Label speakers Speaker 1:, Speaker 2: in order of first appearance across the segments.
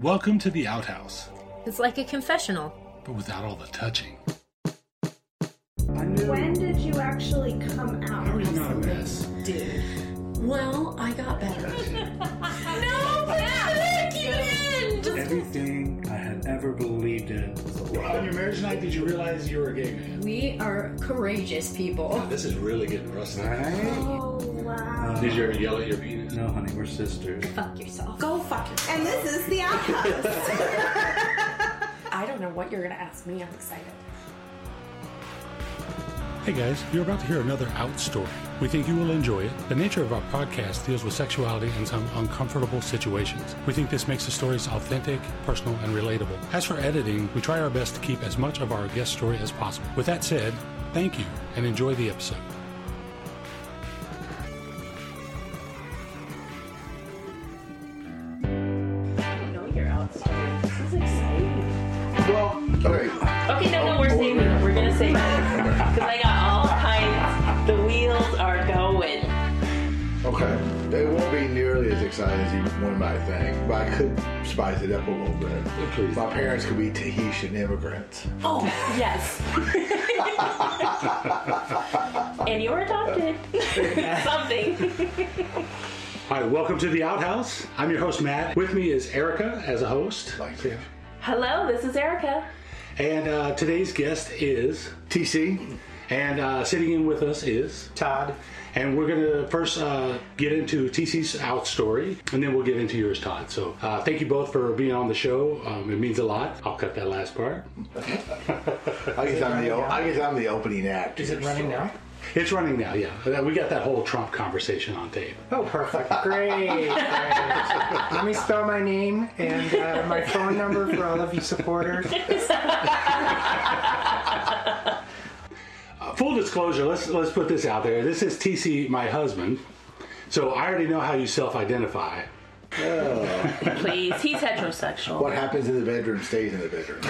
Speaker 1: Welcome to the outhouse,
Speaker 2: It's like a confessional.
Speaker 1: but without all the touching.
Speaker 3: When did you actually come out?
Speaker 1: Hurry's not a mess.
Speaker 4: Dude. Well, I got better.
Speaker 2: No, but keep it in.
Speaker 5: Everything I had ever believed in was a lie.
Speaker 1: On your marriage night, did you realize you were a gay man?
Speaker 4: We are courageous people.
Speaker 1: This is really getting rusty.
Speaker 5: Right?
Speaker 3: Oh wow.
Speaker 1: Did you ever yell at your penis?
Speaker 5: No, honey, we're sisters.
Speaker 4: Fuck yourself.
Speaker 3: Go fuck yourself. And this is the outhouse.
Speaker 4: I don't know what you're gonna ask me. I'm excited.
Speaker 1: Hey guys, you're about to hear another out story. We think you will enjoy it. The nature of our podcast deals with sexuality and some uncomfortable situations. We think this makes the stories authentic, personal, and relatable. As for editing, we try our best to keep as much of our guest story as possible. With that said, thank you and enjoy the episode.
Speaker 6: Spice it up a little bit.
Speaker 1: Please.
Speaker 6: My parents could be Tahitian immigrants.
Speaker 7: Oh yes. and you were adopted. Something.
Speaker 1: Hi, welcome to the outhouse. I'm your host, Matt. With me is Erica as a host.
Speaker 6: Like yeah.
Speaker 7: Hello, this is Erica.
Speaker 1: And uh, today's guest is,
Speaker 6: TC.
Speaker 1: and uh, sitting in with us is
Speaker 5: Tod.
Speaker 1: And we're going to first uh, get into TC's out story, and then we'll get into yours, Tod. So uh, thank you both for being on the show. Um, it means a lot. I'll cut that last part.
Speaker 6: I guess I'm the I guess I'm the opening act.
Speaker 8: Is it running now?
Speaker 1: It's running now, yeah. Uh, We got that whole Trump conversation on tape.
Speaker 8: Oh, perfect. Great. Great. Let me spell my name and uh, my phone number for all of you supporters.
Speaker 1: Full disclosure, let's let's put this out there. This is TC, my husband. So I already know how you self-identify.
Speaker 7: Please, he's heterosexual.
Speaker 6: What happens in the bedroom stays in the bedroom.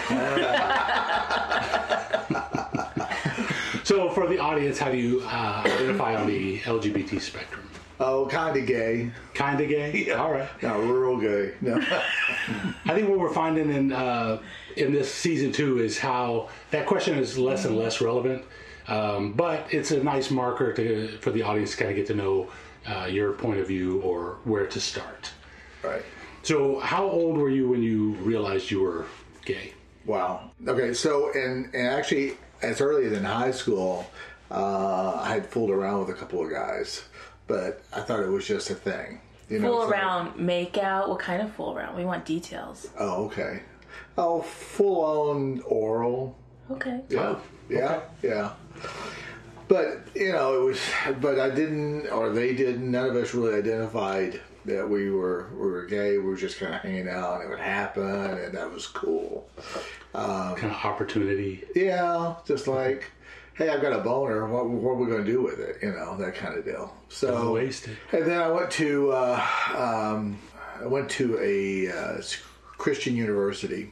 Speaker 1: So for the audience, how do you uh, identify on the LGBT spectrum?
Speaker 6: Oh, kind of gay.
Speaker 1: Kind of gay. All right.
Speaker 6: No, real gay. No.
Speaker 1: I think what we're finding in uh, in this season two is how that question is less and less relevant, um, but it's a nice marker to for the audience to kind of get to know uh, your point of view or where to start.
Speaker 6: right.
Speaker 1: So, how old were you when you realized you were gay?
Speaker 6: Wow. Okay, so and and actually, as early as in high school, uh, I had fooled around with a couple of guys, but I thought it was just a thing. You know,
Speaker 7: Fool
Speaker 6: so-
Speaker 7: around, make out. What kind of fool around? We want details.
Speaker 6: Oh, okay. Oh, full on oral.
Speaker 7: Okay.
Speaker 6: Yeah, yeah, yeah. But you know, it was. But I didn't, or they didn't. None of us really identified that we were we were gay. We were just kind of hanging out, and it would happen, and that was cool.
Speaker 1: Kind of opportunity.
Speaker 6: Yeah, just like, hey, I've got a boner. What, what are we going to do with it? You know, that kind of deal. So
Speaker 1: Wasted.
Speaker 6: And then I went to uh, um, I went to a uh, Christian university,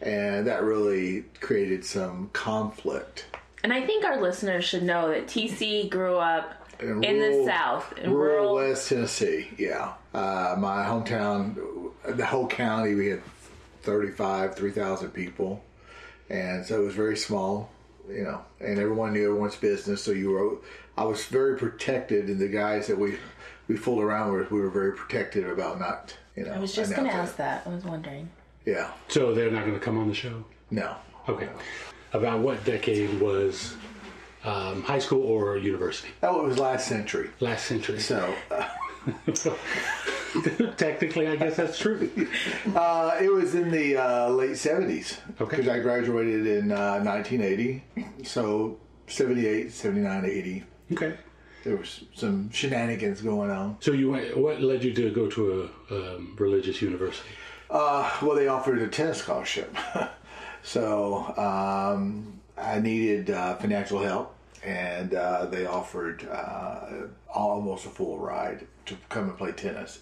Speaker 6: and that really created some conflict.
Speaker 7: And I think our listeners should know that TC grew up in, the
Speaker 6: rural-
Speaker 7: South, in
Speaker 6: rural,
Speaker 7: rural.
Speaker 6: West Tennessee. Yeah, uh, my hometown, the whole county, we had 35, 3,000 people, and so it was very small. You know, and everyone knew everyone's business. So you were, I was very protected, and the guys that we we fooled around with, we were very protective about not. You know,
Speaker 7: I was just going to ask that. I was wondering.
Speaker 6: Yeah,
Speaker 1: So they're not going to come on the show.
Speaker 6: no.
Speaker 1: Okay. About what decade was um, high school or university?
Speaker 6: Oh, it was last century.
Speaker 1: Last century.
Speaker 6: So uh,
Speaker 1: Technically, I guess that's true.
Speaker 6: uh, it was in the uh, late seventies.
Speaker 1: Okay.
Speaker 6: Because I graduated in uh, 1980. So 78, 79, 80.
Speaker 1: Okay.
Speaker 6: There was some shenanigans going on.
Speaker 1: So you went. What led you to go to a um, religious university?
Speaker 6: Uh, well, they offered a tennis scholarship. so um, I needed uh, financial help, and uh, they offered uh, almost a full ride to come and play tennis.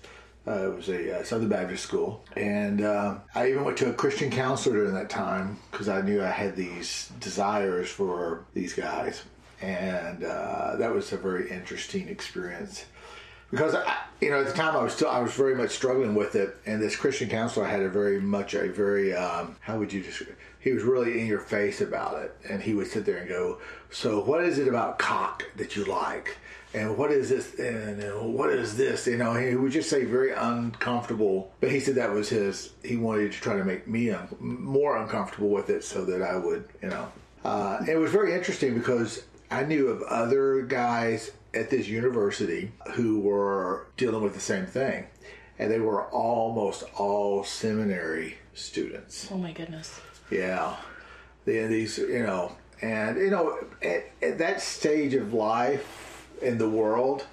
Speaker 6: Uh, it was a uh, Southern Baptist school, and uh, I even went to a Christian counselor during that time because I knew I had these desires for these guys, and uh, that was a very interesting experience. Because I, you know at the time I was still I was very much struggling with it, and this Christian counselor had a very much a very um, how would you describe? He was really in your face about it, and he would sit there and go, "So what is it about cock that you like?" And what is this? And what is this? You know, he would just say very uncomfortable. But he said that was his. He wanted to try to make me un- more uncomfortable with it, so that I would, you know. Uh, it was very interesting because I knew of other guys at this university who were dealing with the same thing, and they were almost all seminary students.
Speaker 7: Oh my goodness.
Speaker 6: Yeah, the, these you know, and you know, at, at that stage of life in the world,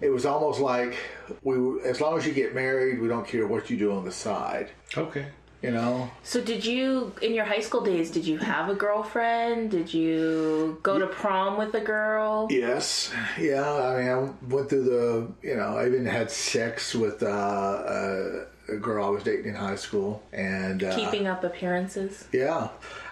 Speaker 6: it was almost like we, as long as you get married, we don't care what you do on the side.
Speaker 1: Okay.
Speaker 6: You know,
Speaker 7: So did you in your high school days did you have a girlfriend? Did you go to prom with a girl?
Speaker 6: Yes, yeah. I mean, I went through the, you know, I even had sex with uh, a, a girl I was dating in high school, and uh,
Speaker 7: Keeping up appearances?
Speaker 6: yeah,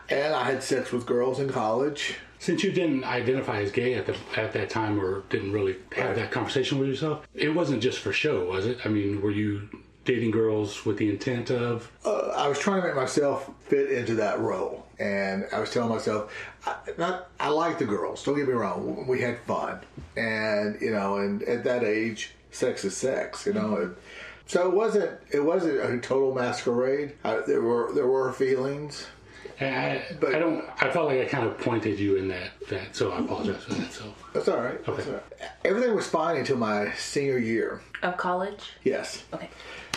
Speaker 6: and I had sex with girls in college.
Speaker 1: Since you didn't identify as gay at the at that time, or didn't really have that conversation with yourself, it wasn't just for show, was it? I mean, were you dating girls with the intent of?
Speaker 6: Uh, I was trying to make myself fit into that role, and I was telling myself, I, not, I like the girls. Don't get me wrong. We had fun, and you know, and at that age, sex is sex. You know. And, so it wasn't. It wasn't a total masquerade. I, there were there were feelings.
Speaker 1: I,
Speaker 6: But-
Speaker 1: I don't. I felt like I kind of pointed you in that. That so I apologize for that. So
Speaker 6: That's all right. That's all right. Everything was fine until my senior year.
Speaker 7: Of college?
Speaker 6: Yes.
Speaker 7: Okay.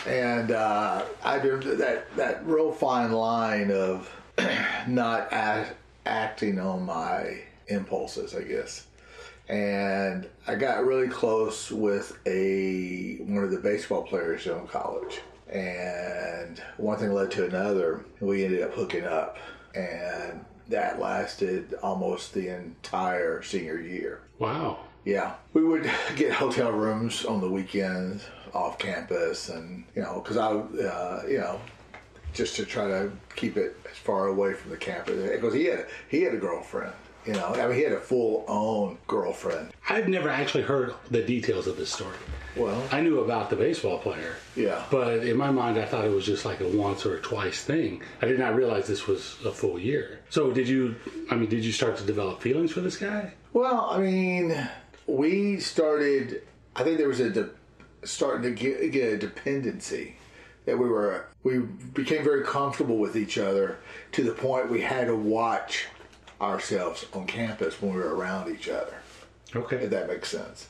Speaker 6: And uh, I did that that real fine line of not act, acting on my impulses, I guess. And I got really close with a one of the baseball players in college, and one thing led to another. We ended up hooking up, and that lasted almost the entire senior year.
Speaker 1: wow.
Speaker 6: Yeah, we would get hotel rooms on the weekends off campus, and you know, because I, uh, you know, just to try to keep it as far away from the campus. Because he had he had a girlfriend, you know, I mean, he had a full on girlfriend.
Speaker 1: I've never actually heard the details of this story.
Speaker 6: Well,
Speaker 1: I knew about the baseball player.
Speaker 6: Yeah.
Speaker 1: But in my mind, I thought it was just like a once or a twice thing. I did not realize this was a full year. So did you? I mean, did you start to develop feelings for this guy?
Speaker 6: well, I mean, we started. I think there was a starting to get, get a dependency that we were. We became very comfortable with each other to the point we had to watch ourselves on campus when we were around each other.
Speaker 1: Okay.
Speaker 6: if that makes sense.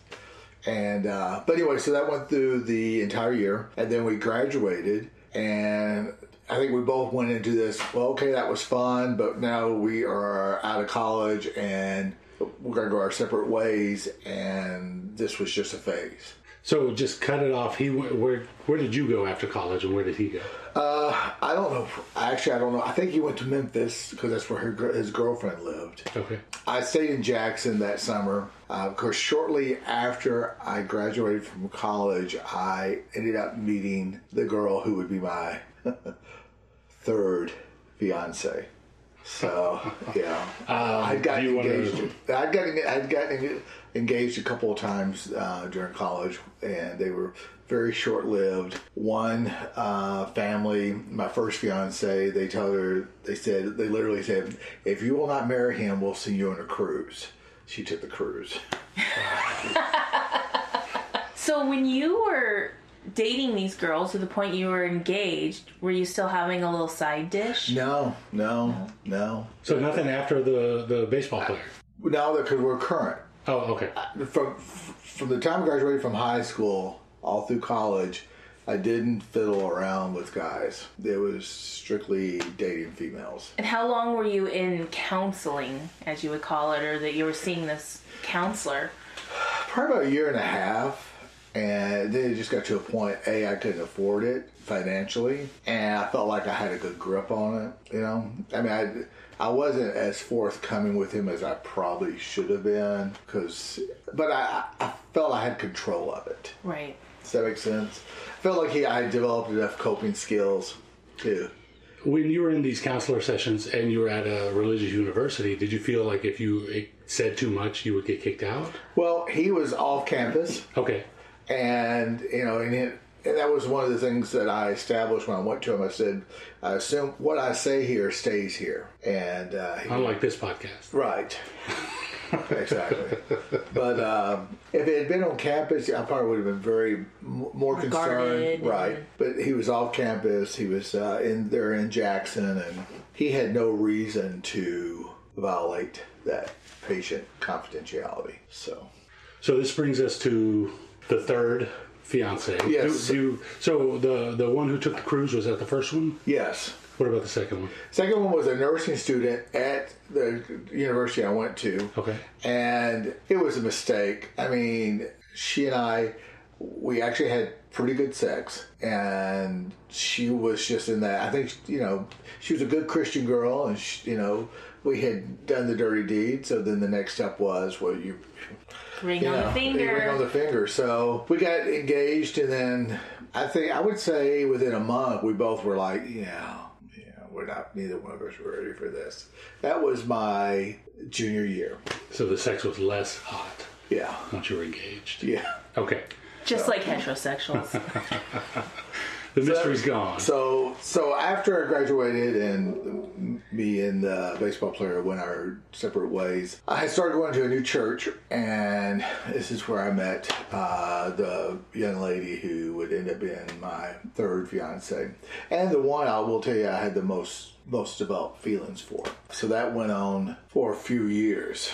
Speaker 6: And uh, but anyway, so that went through the entire year, and then we graduated, and I think we both went into this. Well, okay, that was fun, but now we are out of college, and we're gonna go our separate ways, and this was just a phase.
Speaker 1: So just cut it off. He where? Where did you go after college, and where did he go?
Speaker 6: Uh, I don't know. Actually, I don't know. I think he went to Memphis because that's where her, his girlfriend lived.
Speaker 1: Okay.
Speaker 6: I stayed in Jackson that summer. Uh, of course, shortly after I graduated from college, I ended up meeting the girl who would be my third fiance. So yeah, I'd gotten
Speaker 1: do you wanna-
Speaker 6: engaged. I'd gotten I'd gotten engaged a couple of times uh, during college, and they were very short lived. One uh, family, my first fiance, they told her they said they literally said, "If you will not marry him, we'll send you on a cruise." She took the cruise.
Speaker 7: So when you were dating these girls to the point you were engaged, were you still having a little side dish?
Speaker 6: No, no, no,
Speaker 1: So nothing after the the baseball player.
Speaker 6: no, because we're current.
Speaker 1: Oh, okay.
Speaker 6: Uh, from from the time I graduated from high school all through college, I didn't fiddle around with guys. It was strictly dating females.
Speaker 7: And how long were you in counseling, as you would call it, or that you were seeing this counselor?
Speaker 6: Probably about a year and a half. And then it just got to a point, A, I couldn't afford it financially. And I felt like I had a good grip on it, you know? I mean, I, I wasn't as forthcoming with him as I probably should have been. Cause, but I, I felt I had control of it.
Speaker 7: Right.
Speaker 6: Does that make sense? I felt like he, I developed enough coping skills too.
Speaker 1: When you were in these counselor sessions and you were at a religious university, did you feel like if you said too much, you would get kicked out?
Speaker 6: Well, he was off campus,
Speaker 1: Okay.
Speaker 6: and you know, and it, and that was one of the things that I established when I went to him. I said, I assume what I say here stays here, and uh, he,
Speaker 1: Unlike this podcast.
Speaker 6: right. exactly. But um, if it had been on campus, I probably would have been very m- more
Speaker 7: Guarded
Speaker 6: concerned. Right. But he was off campus. He was uh, in there in Jackson, and he had no reason to violate that patient confidentiality. So.
Speaker 1: So this brings us to the third fiance.
Speaker 6: Yes.
Speaker 1: Do- do- so the the one who took the cruise was that the first one?
Speaker 6: Yes.
Speaker 1: What about the second one?
Speaker 6: Second one was a nursing student at the university I went to.
Speaker 1: Okay.
Speaker 6: And it was a mistake. I mean, she and I, we actually had pretty good sex. And she was just in that. I think, you know, she was a good Christian girl. And, she, you know, we had done the dirty deed. So then the next step was, well, you.
Speaker 7: Ring
Speaker 6: you
Speaker 7: on
Speaker 6: know,
Speaker 7: the
Speaker 6: they Ring on
Speaker 7: finger.
Speaker 6: the finger. So we got engaged. And then I think, I would say within a month, we both were like, yeah. Yeah, we're not. Neither one of us were ready for this. That was my junior year.
Speaker 1: So the sex was less hot
Speaker 6: Yeah,
Speaker 1: once you were engaged.
Speaker 6: yeah.
Speaker 1: Okay.
Speaker 7: Just like heterosexuals.
Speaker 1: The mystery's gone.
Speaker 6: So, so after I graduated and me and the baseball player went our separate ways, I started going to a new church, and this is where I met uh, the young lady who would end up being my third fiance, and the one I will tell you I had the most most developed feelings for. So that went on for a few years.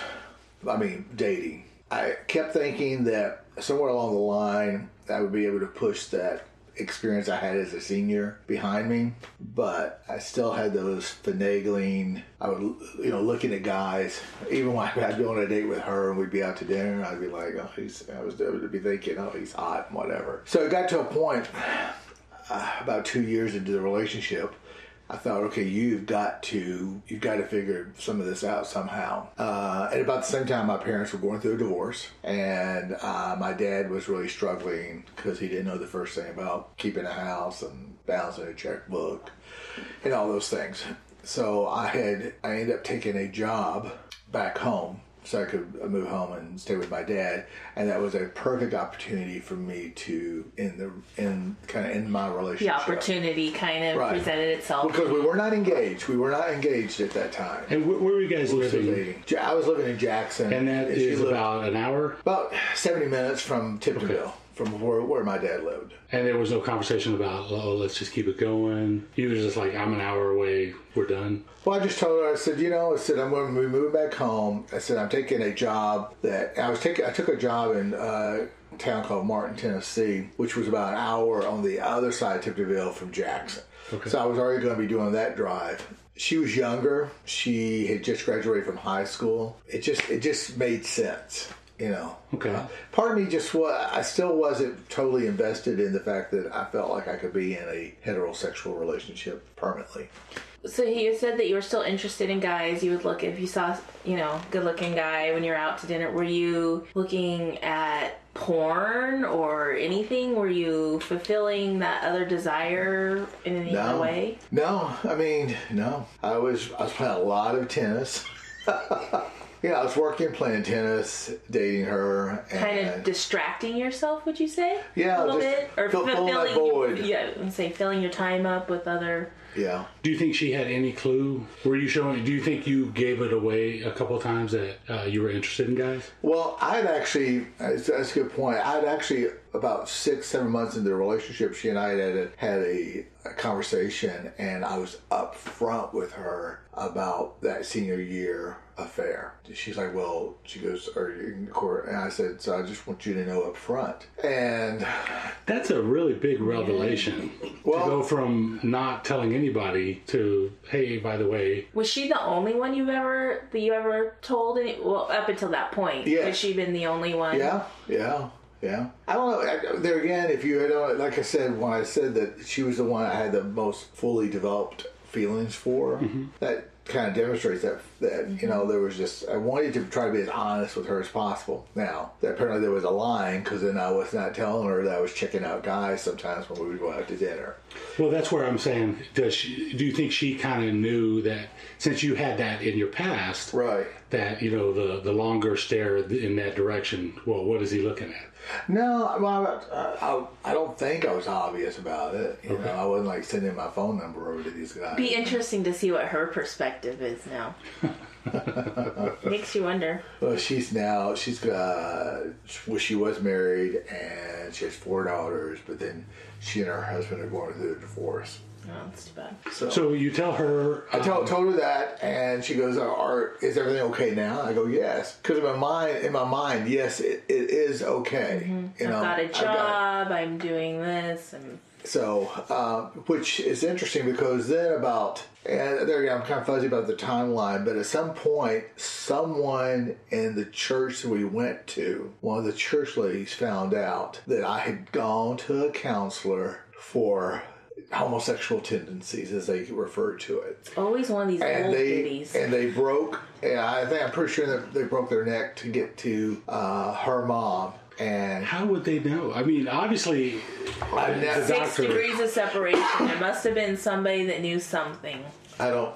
Speaker 6: I mean, dating. I kept thinking that somewhere along the line I would be able to push that experience I had as a senior behind me, but I still had those finagling. I would, you know, looking at guys. Even when I'd go on a date with her and we'd be out to dinner, I'd be like, oh, he's. I was I would be thinking, oh, he's hot, and whatever. So it got to a point uh, about two years into the relationship. I thought, okay, you've got to you've got to figure some of this out somehow. Uh, at about the same time, my parents were going through a divorce, and uh, my dad was really struggling because he didn't know the first thing about keeping a house and balancing a checkbook and all those things. So I had I ended up taking a job back home so I could move home and stay with my dad, and that was a perfect opportunity for me to in the in kind of in my relationship.
Speaker 7: the opportunity kind of
Speaker 6: Right.
Speaker 7: presented itself.
Speaker 6: Because we were not engaged. We were not engaged at that time.
Speaker 1: and where, where were you guys
Speaker 6: We were still
Speaker 1: living?
Speaker 6: I was living in Jackson.
Speaker 1: And that
Speaker 6: she
Speaker 1: is about an hour.
Speaker 6: about 70 minutes from Tiptonville, from where, where my dad lived.
Speaker 1: And there was no conversation about, oh, let's just keep it going. You was just like, I'm an hour away. We're done.
Speaker 6: Well, I just told her, I said, you know, I said, I'm going to be moving back home. I said, I'm taking a job that I was taking, I took a job in uh, a town called Martin, Tennessee, which was about an hour on the other side of Tiptonville from Jackson. So I was already going to be doing that drive. She was younger. She had just graduated from high school. It just, it just made sense. You know,
Speaker 1: Okay.
Speaker 6: Uh, part of me just was, I still wasn't totally invested in the fact that I felt like I could be in a heterosexual relationship permanently.
Speaker 7: So you said that you were still interested in guys. You would look if you saw, you know, good-looking guy when you're out to dinner. Were you looking at porn or anything? Were you fulfilling that other desire in any other way?
Speaker 6: No, I mean, no. I was I was playing a lot of tennis. yeah, I was working, playing tennis, dating her, and
Speaker 7: Kind of distracting yourself, would you say?
Speaker 6: Yeah,
Speaker 7: a little
Speaker 6: just
Speaker 7: bit, or
Speaker 6: fill- fill that
Speaker 7: fulfilling.
Speaker 6: void.
Speaker 7: Yeah, and say filling your time up with other.
Speaker 6: yeah.
Speaker 1: Do you think she had any clue? Were you showing? Do you think you gave it away a couple of times that uh, you were interested in guys?
Speaker 6: Well, I'd actually that's, that's a good point. I'd actually about six, seven months into the relationship, she and I had a, had a, a conversation, and I was up front with her about that senior year affair. She's like, "Well," she goes, "Are you in court?" And I said, "So I just want you to know up front." And
Speaker 1: That's a really big revelation.
Speaker 6: Well-
Speaker 1: to go from not telling anybody to, hey, by the way,
Speaker 7: Was she the only one you've ever that you ever told? Any, well, up until that point,
Speaker 6: Yeah.
Speaker 7: has she been the only one?
Speaker 6: Yeah, yeah, yeah. I don't know. There again, if you had, like I said, when I said that she was the one I had the most fully developed feelings for, mm-hmm. that kind of demonstrates that that you mm-hmm. know there was just I wanted to try to be as honest with her as possible. Now that apparently there was a line because then I was not telling her that I was checking out guys sometimes when we would go out to dinner.
Speaker 1: Well, that's where I'm saying, does she, do you think she kind of knew that since you had that in your past,
Speaker 6: Right.
Speaker 1: that you know the the longer stare in that direction? Well, what is he looking at?
Speaker 6: No, well, I, I, I don't think I was obvious about it. You know, I wasn't like sending my phone number over to these guys.
Speaker 7: Be interesting to see what her perspective is now. Makes you wonder.
Speaker 6: Well, she's now she's uh, well, she was married and she has four daughters, but then she and her husband are going through a divorce.
Speaker 7: That's too bad.
Speaker 6: So,
Speaker 1: So you tell her,
Speaker 6: I told, told her that, and she goes, "Are is everything okay now?" I go, "Yes," because in my mind, in my mind, yes, it, it is okay. You
Speaker 7: I've
Speaker 6: know,
Speaker 7: got a
Speaker 6: I've got-
Speaker 7: job. I'm doing this. And
Speaker 6: So, uh, which is interesting because then about, and there again, I'm kind of fuzzy about the timeline, but at some point, someone in the church that we went to, one of the church ladies found out that I had gone to a counselor for homosexual tendencies, as they refer to it.
Speaker 7: always one of these
Speaker 6: And
Speaker 7: old
Speaker 6: they
Speaker 7: goodies.
Speaker 6: and they broke. And I think I'm pretty sure that they broke their neck to get to uh, her mom. And
Speaker 1: how would they know? I mean, obviously,
Speaker 6: I,
Speaker 1: the
Speaker 6: never,
Speaker 7: Six
Speaker 1: doctor-
Speaker 7: degrees of separation. There must have been somebody that knew something.
Speaker 6: I don't.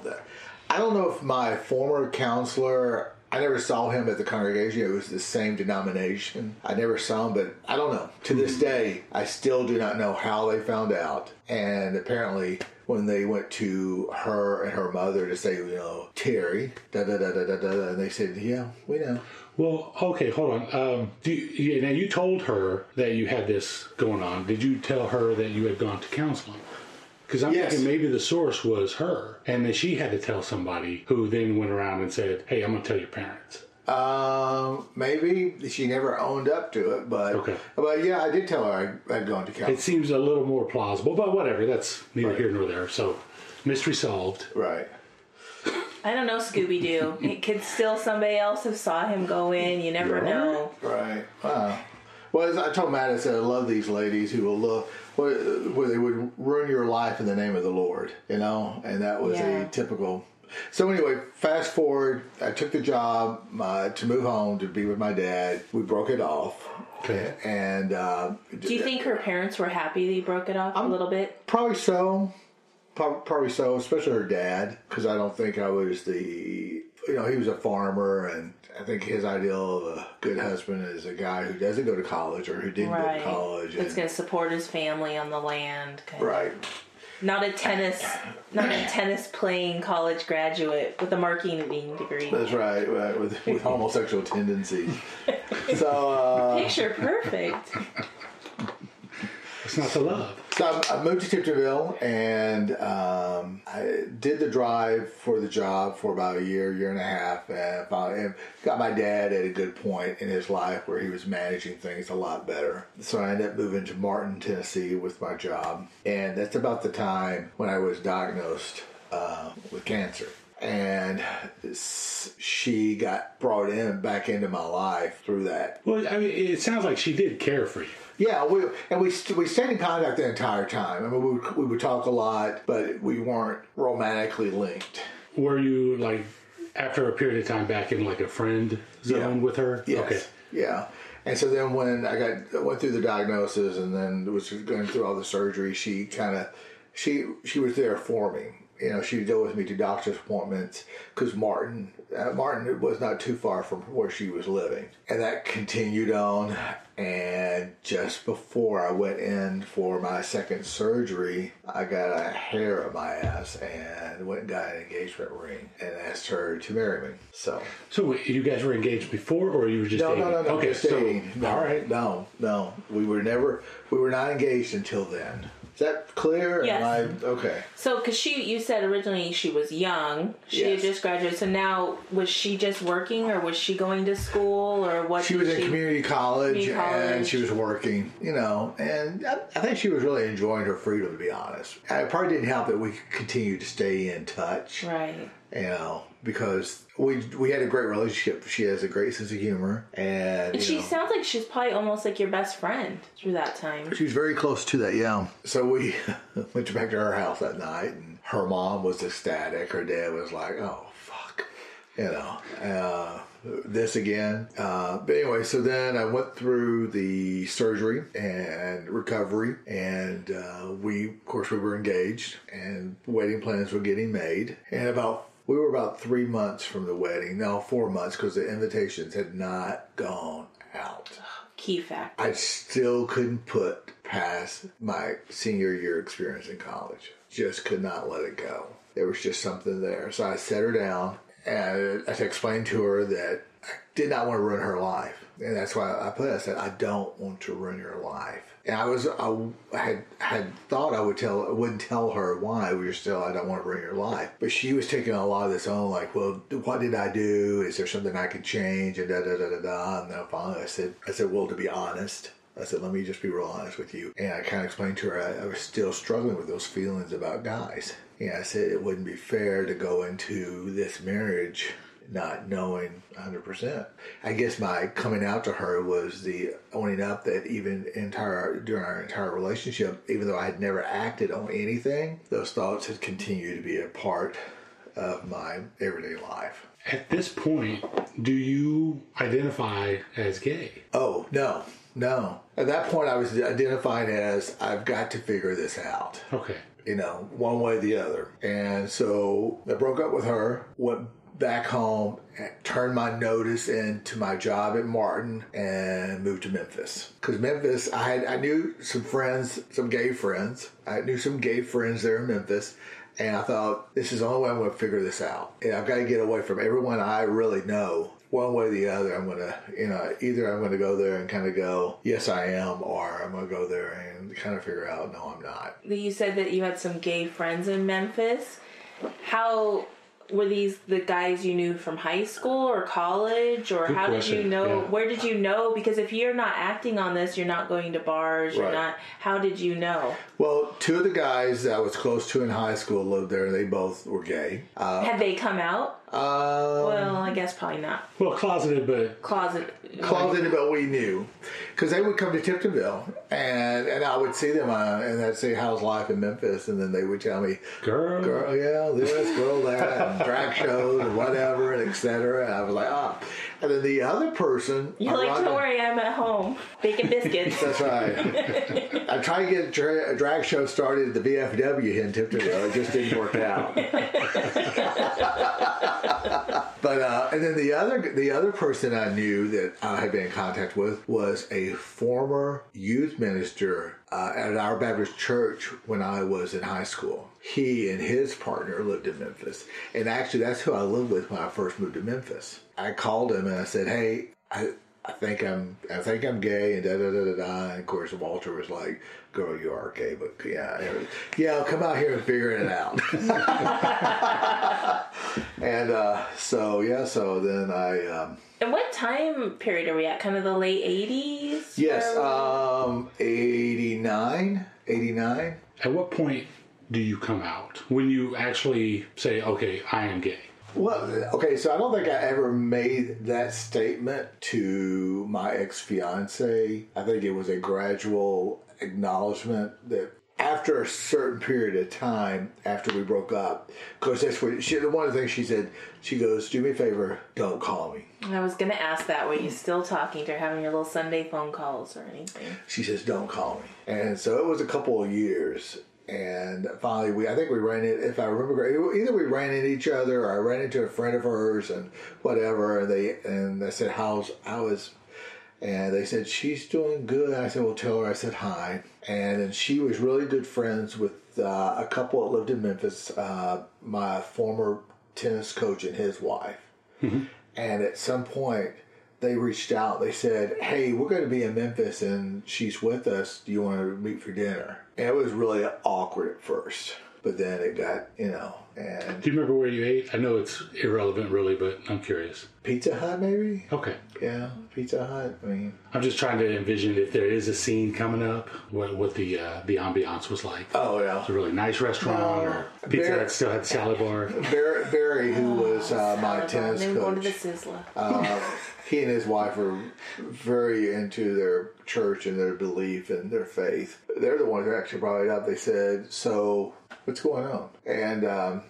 Speaker 6: I don't know if my former counselor. I never saw him at the congregation. It was the same denomination. I never saw him, but I don't know. To this day, I still do not know how they found out. And apparently, when they went to her and her mother to say, you know, Terry, da da da da da da, and they said, yeah, we know.
Speaker 1: Well, okay, hold on. Um, do you, you- now you told her that you had this going on. Did you tell her that you had gone to counseling? Because I'm
Speaker 6: Yes.
Speaker 1: thinking maybe the source was her, and then she had to tell somebody who then went around and said, "Hey, I'm going to tell your parents."
Speaker 6: Um, maybe she never owned up to it, but
Speaker 1: Okay.
Speaker 6: but yeah, I did tell her I, I'd gone to counseling.
Speaker 1: It seems a little more plausible, but whatever. That's neither here nor there. So, mystery solved.
Speaker 6: right.
Speaker 7: I don't know, Scooby Doo. It could still somebody else have saw him go in. You never know.
Speaker 6: Right. Wow. Well, as I told Matt, I said I love these ladies who will love where, where they would ruin your life in the name of the Lord, you know, and that was
Speaker 7: Yeah.
Speaker 6: a typical. So anyway, fast forward, I took the job uh, to move home to be with my dad. We broke it off,
Speaker 1: Okay.
Speaker 6: and uh,
Speaker 7: Do you think her parents were happy that you broke it off a little bit?
Speaker 6: Probably so. Probably so, especially her dad, because I don't think I was the. You know, he was a farmer, and I think his ideal of a good husband is a guy who doesn't go to college or who didn't go to college.
Speaker 7: That's going to support his family on the land. kind of.
Speaker 6: right.
Speaker 7: Not a tennis, not a tennis playing college graduate with a marketing degree.
Speaker 6: That's right, right with, with homosexual tendencies. So, uh,
Speaker 7: Picture perfect.
Speaker 1: It's not the love.
Speaker 6: so I, I moved to Tiptonville and um, I did the drive for the job for about a year, year and a half, and, and got my dad at a good point in his life where he was managing things a lot better. So I ended up moving to Martin, Tennessee with my job, and that's about the time when I was diagnosed uh, with cancer. And she got brought in back into my life through that.
Speaker 1: Well, I mean, it sounds like she did care for you.
Speaker 6: Yeah, we and we we stayed in contact the entire time. I mean, we would, we would talk a lot, but we weren't romantically linked.
Speaker 1: Were you like after a period of time back in like a friend zone
Speaker 6: Yeah.
Speaker 1: with her?
Speaker 6: Yes.
Speaker 1: Okay.
Speaker 6: Yeah. And so then when I got went through the diagnosis and then was going through all the surgery, she kind of she she was there for me. You know, she would go with me to doctor's appointments because Martin uh, Martin was not too far from where she was living, and that continued on. And just before I went in for my second surgery, I got a hair on my ass and went and got an engagement ring and asked her to marry me. So
Speaker 1: So you guys were engaged before, or you were just
Speaker 6: no,
Speaker 1: dating?
Speaker 6: no, no, no.
Speaker 1: Okay, so
Speaker 6: dating. No,
Speaker 1: all right.
Speaker 6: No, no. We were never. We were not engaged until then. Is that clear?
Speaker 7: Yes.
Speaker 6: I, okay.
Speaker 7: So, because she, you said originally she was young. She had just graduated. So now, was she just working, or was she going to school, or what?
Speaker 6: She was in community college,
Speaker 7: Community
Speaker 6: and she was working. You know, and I, I think she was really enjoying her freedom. To be honest, and it probably didn't help that we could continue to stay in touch.
Speaker 7: Right.
Speaker 6: You know, because we we had a great relationship. She has a great sense of humor, and
Speaker 7: She
Speaker 6: know,
Speaker 7: sounds like she's probably almost like your best friend through that time.
Speaker 6: She's very close to that, yeah. So we went back to her house that night, and her mom was ecstatic. Her dad was like, "Oh fuck," you know. Uh, this again. Uh, but anyway, so then I went through the surgery and recovery, and uh, we, of course, we were engaged, and wedding plans were getting made, and about. We were about three months from the wedding. No, four months because the invitations had not gone out.
Speaker 7: Key fact.
Speaker 6: I still couldn't put past my senior year experience in college. Just could not let it go. There was just something there. So I set her down and I explained to her that I did not want to ruin her life. And that's why I put it, I said, I don't want to ruin your life. And I was, I had, had thought I would tell, I wouldn't tell her why we were still, I don't want to ruin your life. But she was taking a lot of this on, like, well, what did I do? Is there something I could change? And da da da da da. And then finally I said, I said, well, to be honest, I said, let me just be real honest with you. And I kind of explained to her I, I was still struggling with those feelings about guys. And I said it wouldn't be fair to go into this marriage not knowing 100%. I guess my coming out to her was the owning up that even entire during our entire relationship, even though I had never acted on anything, those thoughts had continued to be a part of my everyday life.
Speaker 1: At this point, do you identify as gay?
Speaker 6: Oh, no, no. At that point, I was identified as I've got to figure this out.
Speaker 1: Okay.
Speaker 6: you know, one way or the other. And so I broke up with her, went back home, turned my notice into my job at Martin, and moved to Memphis. Because Memphis, I had I knew some friends, some gay friends. I knew some gay friends there in Memphis. And I thought, this is the only way I'm going to figure this out. And I've got to get away from everyone I really know one way or the other, I'm gonna, you know, either I'm gonna go there and kind of go, yes, I am, or I'm gonna go there and kind of figure out, no, I'm not.
Speaker 7: You said that you had some gay friends in Memphis. How were these the guys you knew from high school or college, or
Speaker 1: Good
Speaker 7: how did you know?
Speaker 1: yeah.
Speaker 7: Where did you know? Because if you're not acting on this, you're not going to bars. You're not. How did you know?
Speaker 6: Well, two of the guys that I was close to in high school lived there. They both were gay. Uh,
Speaker 7: Had they come out?
Speaker 6: Um,
Speaker 7: Well, I guess probably not.
Speaker 1: Well, closeted, but
Speaker 7: Closet.
Speaker 6: closeted, but we knew because they would come to Tiptonville, and and I would see them, uh, and I'd say, "How's life in Memphis?" And then they would tell me,
Speaker 1: girl,
Speaker 6: girl, yeah, this, girl, that, and drag shows and whatever, and etc. And I was like, ah. And then the other person,
Speaker 7: You're like, don't worry, I'm at home baking biscuits.
Speaker 6: That's right. I tried to get a, dra- a drag show started at the VFW here in. It just didn't work out. but uh, and then the other the other person I knew that I had been in contact with was a former youth minister uh, at our Baptist church when I was in high school. He and his partner lived in Memphis, and actually that's who I lived with when I first moved to Memphis. I called him and I said, "Hey, I." I think I'm I think I'm gay and da da da da da. And of course, Walter was like, "Girl, you are gay, but yeah, yeah, I'll come out here and figure it out." and uh, so yeah, so then I um,
Speaker 7: and what time period are we at? Kind of the late 80s?
Speaker 6: yes,
Speaker 7: Where-
Speaker 6: um, 89, 89.
Speaker 1: at what point do you come out? When you actually say, okay, I am gay?
Speaker 6: Well, okay, so I don't think I ever made that statement to my ex fiance. I think it was a gradual acknowledgement that after a certain period of time after we broke up, because that's what she, one of the things she said, she goes, Do me a favor, don't call me.
Speaker 7: I was going to ask that. Were you still talking to her, having your little Sunday phone calls or anything?
Speaker 6: She says, "Don't call me." And so it was a couple of years, and finally, we I think we ran it. If I remember, correctly, either we ran into each other, or I ran into a friend of hers, and whatever. And they and I said, "How's how is?" And they said she's doing good. I said, "Well, tell her I said hi." And then she was really good friends with uh, a couple that lived in Memphis. Uh, my former tennis coach and his wife. And at some point, they reached out. They said, "Hey, we're going to be in Memphis, and she's with us. Do you want to meet for dinner?" It was really awkward at first but then it got you know and
Speaker 1: Do you remember where you ate? I know it's irrelevant, really, but I'm curious.
Speaker 6: Pizza Hut maybe.
Speaker 1: Okay.
Speaker 6: Yeah, Pizza Hut. I mean,
Speaker 1: I'm just trying to envision if there is a scene coming up, what what the uh, the ambiance was like.
Speaker 6: oh yeah.
Speaker 1: It's a really nice restaurant, or pizza
Speaker 6: Bear-
Speaker 1: that still had salad bar.
Speaker 6: Barry, Barry who was uh, my tennis
Speaker 7: Then going to the
Speaker 6: coach,
Speaker 7: Sizzler.
Speaker 6: uh, he and his wife are very into their church and their belief and their faith. They're the ones who actually brought it up. They said, "So what's going on?" And um,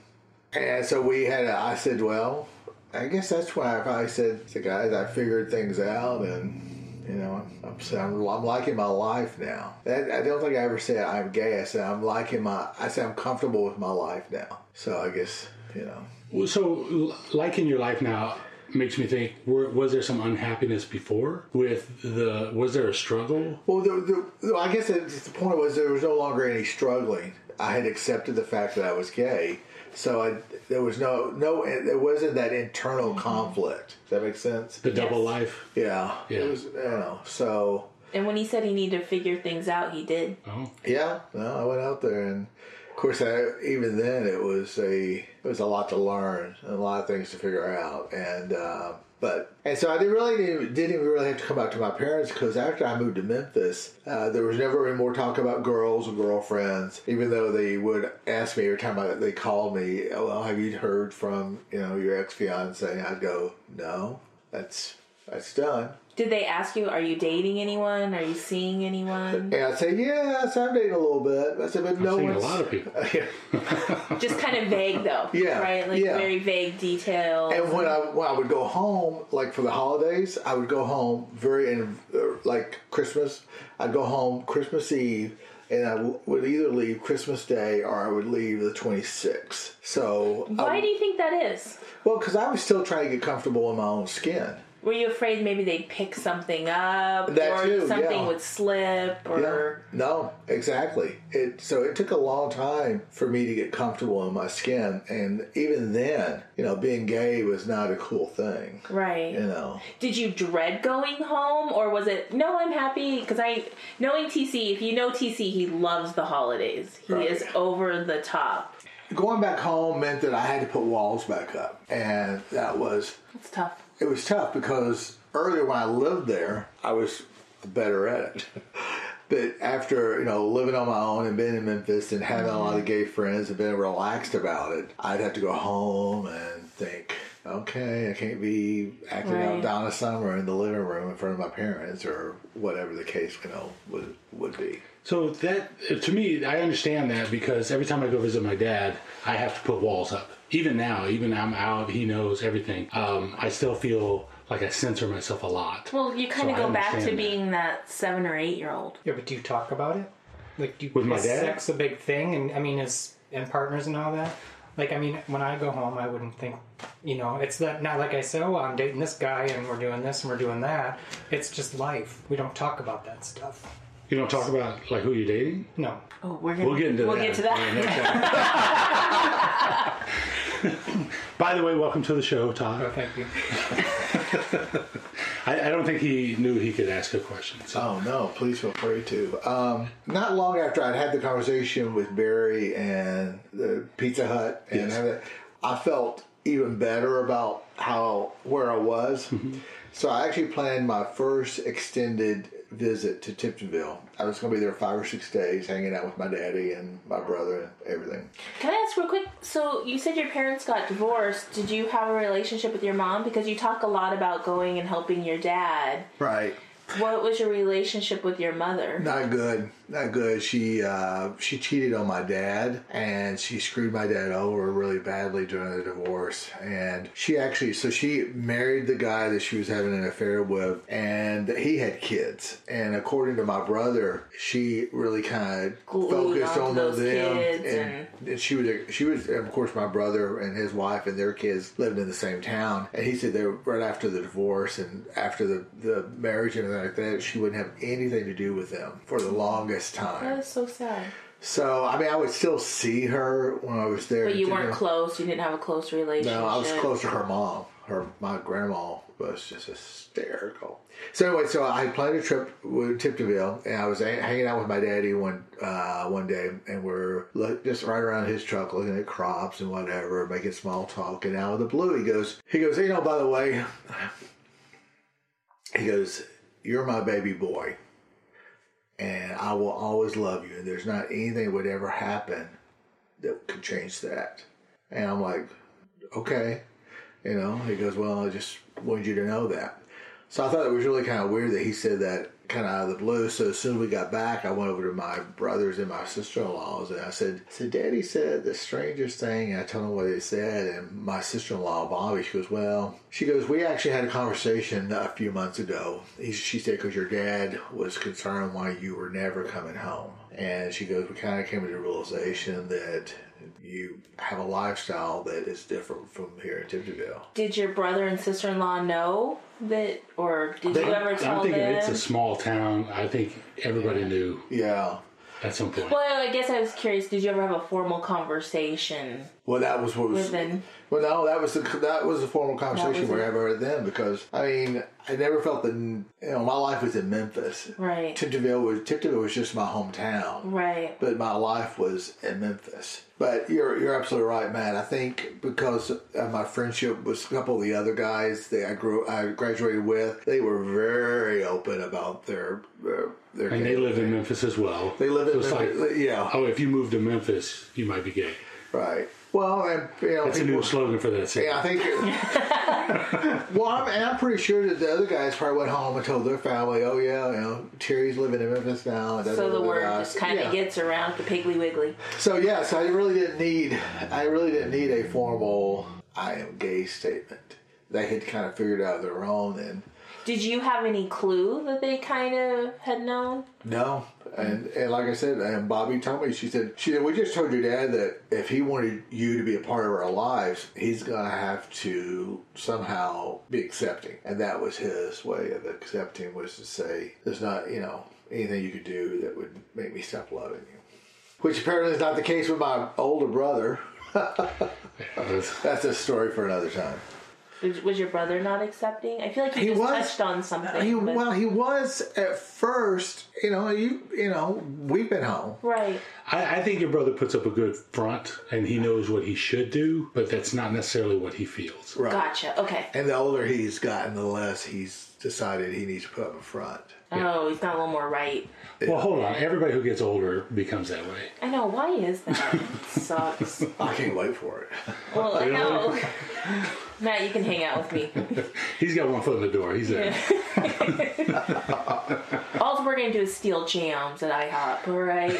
Speaker 6: and so we had. A, I said, "Well, I guess that's why I probably said to guys, I figured things out and." You know, I'm, I'm, I'm liking my life now. That, I don't think I ever said I'm gay. I said I'm liking my. I said I'm comfortable with my life now. So I guess you know.
Speaker 1: So, liking your life now makes me think: were, was there some unhappiness before with the? Was there a struggle?
Speaker 6: Well, the, the, I guess the, the point was there was no longer any struggling. I had accepted the fact that I was gay, so I there was no no there wasn't that internal conflict. Does that make sense?
Speaker 1: The double
Speaker 7: Yes.
Speaker 1: life.
Speaker 6: Yeah,
Speaker 1: Yeah.
Speaker 6: It was you know so
Speaker 7: And when he said he needed to figure things out, he did.
Speaker 1: Oh,
Speaker 6: yeah. No, I went out there and. Of course, I, even then it was a it was a lot to learn and a lot of things to figure out, and uh, but and so I didn't really didn't, even really have to come out to my parents because after I moved to Memphis, uh, there was never any more talk about girls or girlfriends. Even though they would ask me every time I, they called me, oh, "Well, have you heard from you know your ex fiance?" I'd go, "No, that's that's done."
Speaker 7: Did they ask you, are you dating anyone? Are you seeing anyone?
Speaker 6: And I'd say, "Yeah, so I'm dating a little bit." I said, "But no
Speaker 1: seeing a lot of people.
Speaker 7: Just kind of vague, though.
Speaker 6: Yeah,
Speaker 7: Right? Like
Speaker 6: yeah.
Speaker 7: very vague details.
Speaker 6: And when I when I would go home, like for the holidays, I would go home very in uh, like Christmas. I'd go home Christmas Eve, and I w- would either leave Christmas Day or I would leave the twenty sixth. So
Speaker 7: Why
Speaker 6: I,
Speaker 7: do you think that is?
Speaker 6: well, because I was still trying to get comfortable in my own skin.
Speaker 7: Were you afraid maybe they'd pick something up,
Speaker 6: That
Speaker 7: or
Speaker 6: too,
Speaker 7: something
Speaker 6: yeah.
Speaker 7: would slip,
Speaker 6: Yeah.
Speaker 7: or
Speaker 6: No, exactly. It so it took a long time for me to get comfortable in my skin, and even then, you know, being gay was not a cool thing.
Speaker 7: right?
Speaker 6: You know.
Speaker 7: Did you dread going home, or was it no? I'm happy because I knowing TC. If you know TC, he loves the holidays. He
Speaker 6: Right.
Speaker 7: is over the top.
Speaker 6: Going back home meant that I had to put walls back up, and that was
Speaker 7: It's tough.
Speaker 6: It was tough because earlier when I lived there, I was better at it. but after you know living on my own and being in Memphis and having a lot of gay friends and being relaxed about it, I'd have to go home and think, okay, I can't be acting
Speaker 7: Right.
Speaker 6: out Donna Summer in the living room in front of my parents or whatever the case you know would would be.
Speaker 1: So that to me, I understand that because every time I go visit my dad, I have to put walls up. Even now, even I'm out, he knows everything. Um, I still feel like I censor myself a lot.
Speaker 7: Well, you kind
Speaker 1: So
Speaker 7: of go back to
Speaker 1: that.
Speaker 7: being that seven or eight year old.
Speaker 8: Yeah, but do you talk about it? Like, do you,
Speaker 1: With my
Speaker 8: is
Speaker 1: dad?
Speaker 8: sex a big thing? And I mean, is and partners and all that. Like, I mean, when I go home, I wouldn't think, you know, it's that not like I say, oh, I'm dating this guy and we're doing this and we're doing that. It's just life. We don't talk about that stuff.
Speaker 1: You don't talk about like who you're dating.
Speaker 8: No.
Speaker 7: Oh, we're gonna
Speaker 1: We'll get into
Speaker 7: we'll
Speaker 1: that.
Speaker 7: get to that.
Speaker 1: By the way, welcome to the show,
Speaker 8: Oh,
Speaker 1: Tod.
Speaker 8: thank you.
Speaker 1: I, I don't think he knew he could ask a question. So
Speaker 6: Oh no, please feel free to. Um, not long after I'd had the conversation with Barry and the Pizza Hut, and
Speaker 1: Yes.
Speaker 6: it, I felt even better about how where I was.
Speaker 1: Mm-hmm.
Speaker 6: So I actually planned my first extended visit to Tiptonville. I was going to be there five or six days, hanging out with my daddy and my brother and everything.
Speaker 7: Can I ask real quick? So you said your parents got divorced. Did you have a relationship with your mom? Because you talk a lot about going and helping your dad.
Speaker 6: Right.
Speaker 7: What was your relationship with your mother?
Speaker 6: Not good. Not good. She uh, she cheated on my dad, and she screwed my dad over really badly during the divorce. And she actually, so she married the guy that she was having an affair with, and he had kids. And according to my brother, she really kind of focused on
Speaker 7: those
Speaker 6: them,
Speaker 7: kids
Speaker 6: and, and she was she was and of course my brother and his wife and their kids lived in the same town. And he said they were right after the divorce and after the the marriage and everything like that, she wouldn't have anything to do with them for the longest
Speaker 7: That
Speaker 6: time.
Speaker 7: so sad.
Speaker 6: So I mean, I would still see her when I was there.
Speaker 7: But you weren't close. You didn't have a close relationship.
Speaker 6: No, I was close to her mom, her my grandma. was just hysterical. So anyway, so I planned a trip with Tip to and I was a- hanging out with my daddy one uh, one day, and we're look, just right around his truck, looking at crops and whatever, making small talk. And out of the blue, he goes, he goes, you know, by the way, he goes, you're my baby boy, and I will always love you, and there's not anything that would ever happen that could change that. And I'm like, okay. You know, he goes, well, I just wanted you to know that. So I thought it was really kind of weird that he said that kind of out of the blue. So as soon as we got back, I went over to my brothers and my sister-in-laws, and I said, I said, Daddy said the strangest thing. And I told him what he said, and my sister-in-law, Bobby, she goes, well, she goes, we actually had a conversation a few months ago. He, she said, because your dad was concerned why you were never coming home. And she goes, we kind of came to the realization that you have a lifestyle that is different from here in Tiptonville.
Speaker 7: Did your brother and sister in law know that, or did you ever tell them?
Speaker 1: I'm thinking
Speaker 7: them?
Speaker 1: it's a small town. I think everybody knew
Speaker 6: Yeah.
Speaker 1: at some point.
Speaker 7: well, I guess I was curious. Did you ever have a formal conversation
Speaker 6: Well, that was what was.
Speaker 7: with?
Speaker 6: Well, no, that was the that was a formal conversation
Speaker 7: was
Speaker 6: we
Speaker 7: it.
Speaker 6: had with them because I mean I never felt that you know my life was in Memphis.
Speaker 7: Right.
Speaker 6: Tiptonville was Tiptonville was just my hometown.
Speaker 7: Right.
Speaker 6: But my life was in Memphis. But you're you're absolutely right, Matt. I think because of my friendship with a couple of the other guys that I grew I graduated with, they were very open about their their. their
Speaker 1: and they live in Memphis as well.
Speaker 6: They live in
Speaker 1: So it's
Speaker 6: Memphis.
Speaker 1: like,
Speaker 6: yeah,
Speaker 1: oh, if you move to Memphis, you might be gay.
Speaker 6: right. Well, and you know,
Speaker 1: That's a new slogan for that city.
Speaker 6: Yeah, I think. well, I'm, and I'm pretty sure that the other guys probably went home and told their family, "Oh yeah, you know, Terry's living in Memphis now." and
Speaker 7: So the word just kind of
Speaker 6: Yeah.
Speaker 7: gets around the Piggly Wiggly.
Speaker 6: So yeah, so I really didn't need, I really didn't need a formal "I am gay" statement. They had kind of figured out their own, and
Speaker 7: Did you have any clue that they kind of had known?
Speaker 6: no, and and like I said, and Bobby told me, she said, she said, we just told your dad that if he wanted you to be a part of our lives, he's gonna have to somehow be accepting, and that was his way of accepting was to say, there's not, you know, anything you could do that would make me stop loving you. Which apparently is not the case with my older brother. That's a story for another time.
Speaker 7: Was, was your brother not accepting? I feel like you
Speaker 6: He
Speaker 7: just
Speaker 6: was-
Speaker 7: touched on something.
Speaker 6: He,
Speaker 7: but-
Speaker 6: well, he was at first. You know, you you know, we've been home.
Speaker 7: right.
Speaker 1: I, I think your brother puts up a good front, and he knows what he should do, but that's not necessarily what he feels.
Speaker 6: Right.
Speaker 7: Gotcha. Okay.
Speaker 6: And the older he's gotten, the less he's decided he needs to put up a front.
Speaker 7: Oh, he's got a little more right.
Speaker 1: Well, hold on. Everybody who gets older becomes that way.
Speaker 7: I know. Why is that? It sucks.
Speaker 6: I can't wait for it.
Speaker 7: Well, I know. Matt, you can hang out with me.
Speaker 1: He's got one foot in the door. He's there.
Speaker 7: All we're gonna do is steal jams at IHOP. All right.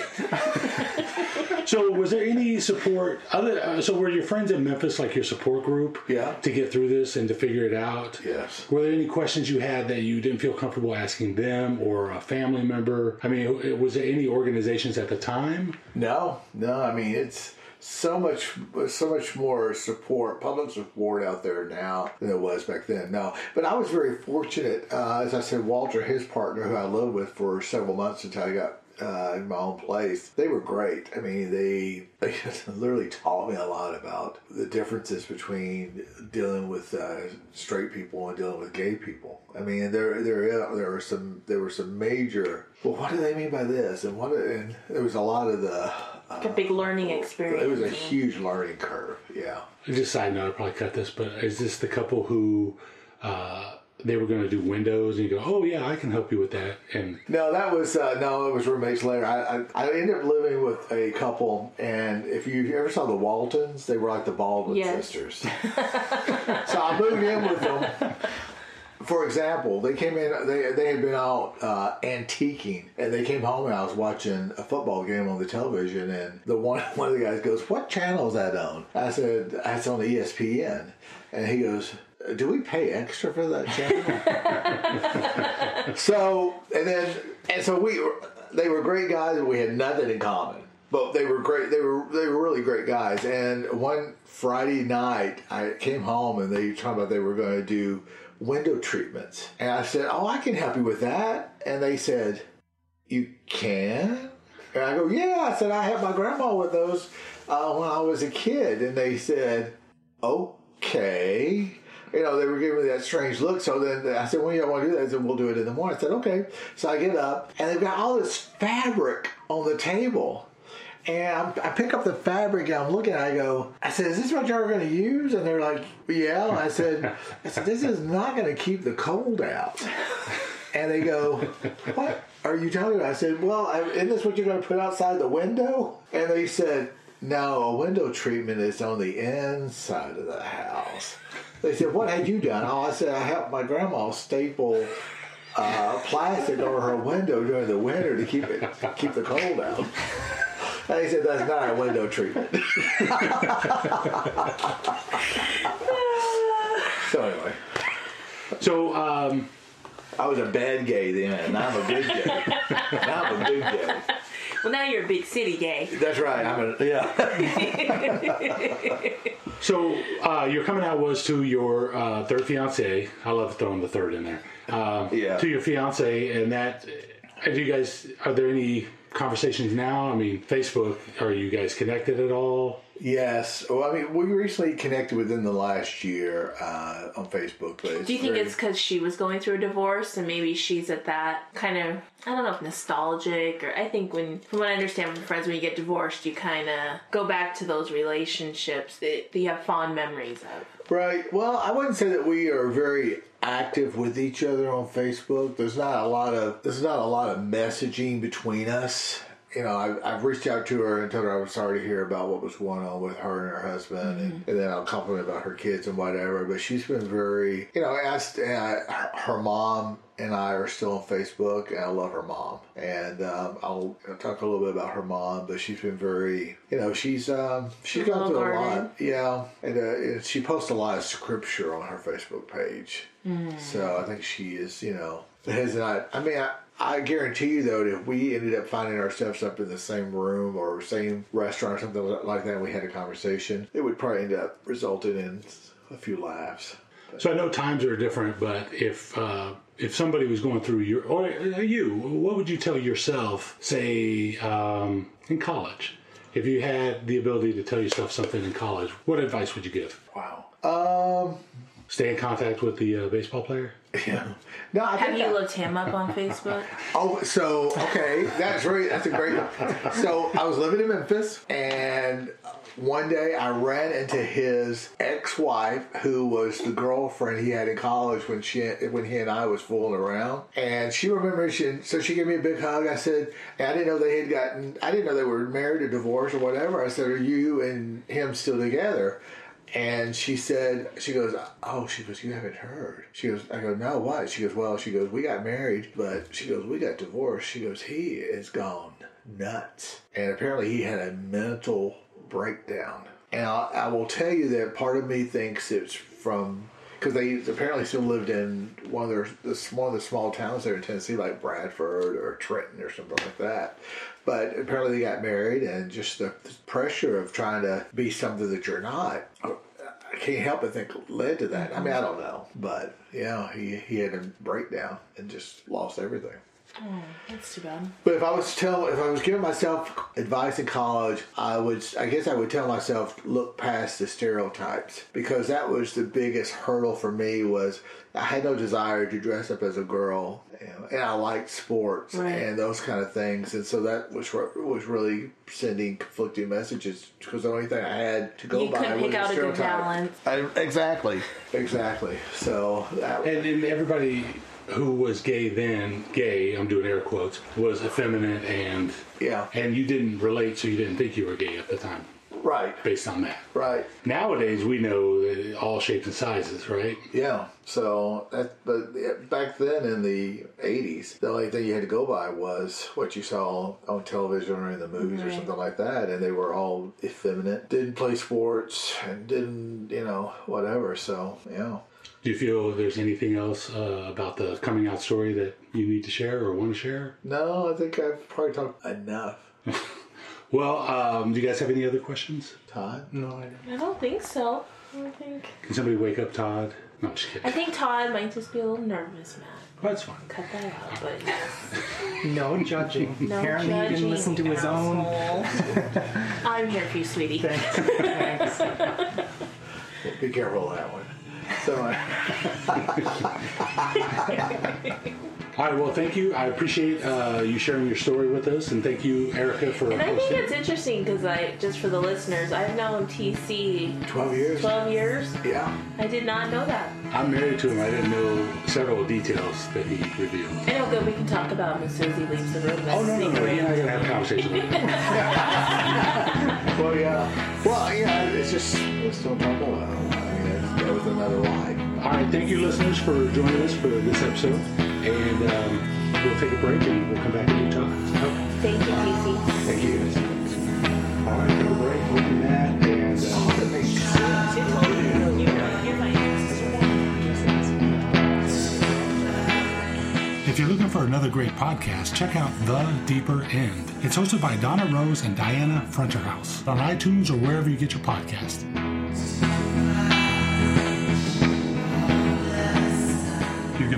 Speaker 1: So, was there any support? Other uh, so, were your friends in Memphis like your support group?
Speaker 6: Yeah.
Speaker 1: To get through this and to figure it out.
Speaker 6: Yes.
Speaker 1: Were there any questions you had that you didn't feel comfortable asking them or a family member? I mean, was there any organizations at the time?
Speaker 6: No, no. I mean, it's so much, so much more support, public support out there now than it was back then. No, but I was very fortunate. Uh, as I said, Walter, his partner, who I lived with for several months until I got. Uh, in my own place, they were great. I mean, they, they literally taught me a lot about the differences between dealing with uh, straight people and dealing with gay people. I mean, there there there were some there were some major. Well, what do they mean by this? And what and there was a lot of the
Speaker 7: Like a big learning experience.
Speaker 6: it was a huge learning curve. Yeah.
Speaker 1: Just side note, I probably cut this, but is this the couple who uh, they were going to do windows and you go, oh yeah, I can help you with that, and
Speaker 6: No, that was uh, no, it was roommates later. I, I I ended up living with a couple, and if you ever saw the Waltons, they were like the Baldwin
Speaker 7: Yes.
Speaker 6: sisters. so I moved in with them. For example, they came in. They they had been out uh, antiquing, and they came home, and I was watching a football game on the television, and the one one of the guys goes, "What channel is that on?" I said, "That's on ESPN," and he goes. Do we pay extra for that channel? So and then and so we were, they were great guys, but we had nothing in common. But they were great. They were they were really great guys. And one Friday night, I came home and they talking about they were going to do window treatments, and I said, "Oh, I can help you with that." And they said, "You can?" And I go, "Yeah." I said, "I had my grandma with those uh, when I was a kid," and they said, "Okay." you know, they were giving me that strange look. So then I said, "When you want to do that?" They said, "We'll do it in the morning." I said, "Okay." So I get up, and they've got all this fabric on the table. And I'm, I pick up the fabric and I'm looking. At I go, I said, "Is this what y'all are going to use?" And they're like, "Yeah." I said, "I said this is not going to keep the cold out." And they go, "What are you talking about?" I said, "Well, isn't this what you're going to put outside the window?" And they said, "No, a window treatment is on the inside of the house." They said, "What had you done?" Oh, I said, "I helped my grandma staple." Uh, plastic over her window during the winter to keep it keep the cold out. And he said, "That's not a window treatment." so anyway,
Speaker 1: So, um,
Speaker 6: I was a bad gay then. Now I'm a good gay. Now I'm a good gay.
Speaker 7: Well, now you're a big city gay.
Speaker 6: That's right. I'm a yeah.
Speaker 1: so uh, your coming out was to your uh, third fiance. I love throwing the third in there. Um,
Speaker 6: Yeah.
Speaker 1: To your fiance, and that. uh, Do you guys? Are there any conversations now? I mean, Facebook. Are you guys connected at all?
Speaker 6: Yes. Well, I mean, we recently connected within the last year uh, on Facebook. But it's
Speaker 7: Do you think
Speaker 6: very-
Speaker 7: it's because she was going through a divorce and maybe she's at that kind of, I don't know if nostalgic or I think when, from what I understand from friends, when you get divorced, you kind of go back to those relationships that, that you have fond memories of.
Speaker 6: Right. Well, I wouldn't say that we are very active with each other on Facebook. There's not a lot of there's not a lot of messaging between us. You know, I've, I've reached out to her and told her I was sorry to hear about what was going on with her and her husband, and, and then I'll compliment about her kids and whatever. But she's been very, you know, asked uh, her, mom and I are still on Facebook, and I love her mom. And um, I'll, I'll talk a little bit about her mom, but she's been very, you know, she's um, she's gone through a lot. Yeah, and, uh, and she posts a lot of scripture on her Facebook page.
Speaker 7: Mm.
Speaker 6: So I think she is, you know, has not. I mean, I, I guarantee you though, if we ended up finding ourselves up in the same room or same restaurant or something like that, and we had a conversation, it would probably end up resulting in a few laughs.
Speaker 1: So I know times are different, but if uh, if somebody was going through your or uh, you, what would you tell yourself, say um, in college? If you had the ability to tell yourself something in college, what advice would you give?
Speaker 6: Wow. Um.
Speaker 1: Stay in contact with the uh, baseball player.
Speaker 6: Yeah. No, I
Speaker 7: Have you
Speaker 6: I-
Speaker 7: looked him up on Facebook?
Speaker 6: Oh, so okay, that's very that's a great. So I was living in Memphis, and one day I ran into his ex-wife, who was the girlfriend he had in college when she when he and I was fooling around, and she remembered. She, so she gave me a big hug. I said, I didn't know they had gotten. I didn't know they were married or divorced or whatever. I said, "Are you and him still together?" And she said, she goes, oh, she goes, you haven't heard. She goes, I go, no, what? She goes, well, she goes, we got married, but she goes, we got divorced. She goes, he is gone nuts. And apparently he had a mental breakdown. And I, I will tell you that part of me thinks it's from because they apparently still lived in one of their one of the small towns there in Tennessee, like Bradford or Trenton or something like that. But apparently they got married, and just the, pressure of trying to be something that you're not. Uh, I can't help but think led to that. I mean, I don't know, but yeah, he he had a breakdown and just lost everything.
Speaker 7: Oh, that's too bad.
Speaker 6: But if I was to tell, if I was giving myself advice in college, I would, I guess I would tell myself look past the stereotypes because that was the biggest hurdle for me. Was I had no desire to dress up as a girl, and, and I liked sports
Speaker 7: Right.
Speaker 6: and those kind of things, and so that was was really sending conflicting messages because the only thing I had to go
Speaker 7: You
Speaker 6: by
Speaker 7: couldn't
Speaker 6: was
Speaker 7: pick out a good
Speaker 6: stereotype.
Speaker 7: balance.
Speaker 6: I, exactly, exactly. So that,
Speaker 1: And, and everybody who was gay then, gay, I'm doing air quotes, was effeminate and
Speaker 6: yeah,
Speaker 1: and you didn't relate, so you didn't think you were gay at the time,
Speaker 6: right,
Speaker 1: based on that.
Speaker 6: right.
Speaker 1: Nowadays, we know that all shapes and sizes, right?
Speaker 6: Yeah. So that, but back then in the '80s, the only thing you had to go by was what you saw on television or in the movies or something like that, and they were all effeminate, didn't play sports, and didn't, you know, whatever. So yeah.
Speaker 1: Do you feel there's anything else uh, about the coming out story that you need to share or want to share?
Speaker 6: No, I think I've probably talked enough.
Speaker 1: Well, um, do you guys have any other questions?
Speaker 6: Tod.
Speaker 8: No, I don't.
Speaker 7: I don't think so. I don't think.
Speaker 1: Can somebody wake up Tod? No, I'm just kidding.
Speaker 7: I think Tod might just be a little nervous, Matt.
Speaker 1: That's fine.
Speaker 7: Cut that out, but yes.
Speaker 8: No judging.
Speaker 7: No
Speaker 8: Apparently, he
Speaker 7: judging,
Speaker 8: didn't listen to his own.
Speaker 7: I'm here for you, sweetie.
Speaker 8: Thanks.
Speaker 6: Be careful of that one. So, uh,
Speaker 1: All right. Well, thank you. I appreciate uh, you sharing your story with us, and thank you, Erica, for
Speaker 7: And I think
Speaker 1: hosting.
Speaker 7: it's interesting because I, just for the listeners, I've known TC
Speaker 6: 12 years.
Speaker 7: 12 years.
Speaker 6: Yeah.
Speaker 7: I did not know that.
Speaker 1: I'm married to him. I didn't know several details that he revealed.
Speaker 7: I know, good. We can talk about him as soon as he leaves the room.
Speaker 1: Oh no, no, no! You're not gonna have a conversation with him.
Speaker 6: Well, yeah. Well, yeah, it's just, let's don't talk about it. I mean, that's, that was another lie.
Speaker 1: All right, thank you, listeners, for joining us for this episode, and um, we'll take a break and we'll come back and do talks. Okay.
Speaker 7: Thank you, TC.
Speaker 6: Thank you.
Speaker 1: All right, take a break. We'll do that, and uh,
Speaker 6: That makes sense.
Speaker 7: You're
Speaker 1: If you're looking for another great podcast, check out The Deeper End. It's hosted by Donna Rose and Diana Fronterhouse on iTunes or wherever you get your podcast.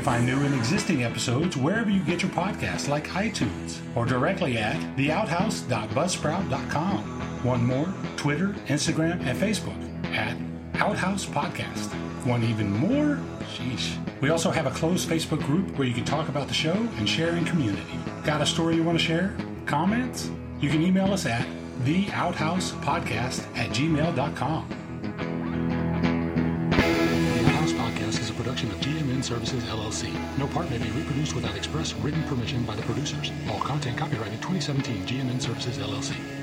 Speaker 1: Can find new and existing episodes wherever you get your podcasts, like iTunes, or directly at theouthouse.buzzsprout.com. One more, Twitter, Instagram, and Facebook at Outhouse Podcast. One even more? Sheesh. We also have a closed Facebook group where you can talk about the show and share in community. Got a story you want to share? Comments? You can email us at theouthousepodcast at gmail.com. Services LLC. No part may be reproduced without express written permission by the producers. All content copyrighted 2017 GNN Services LLC.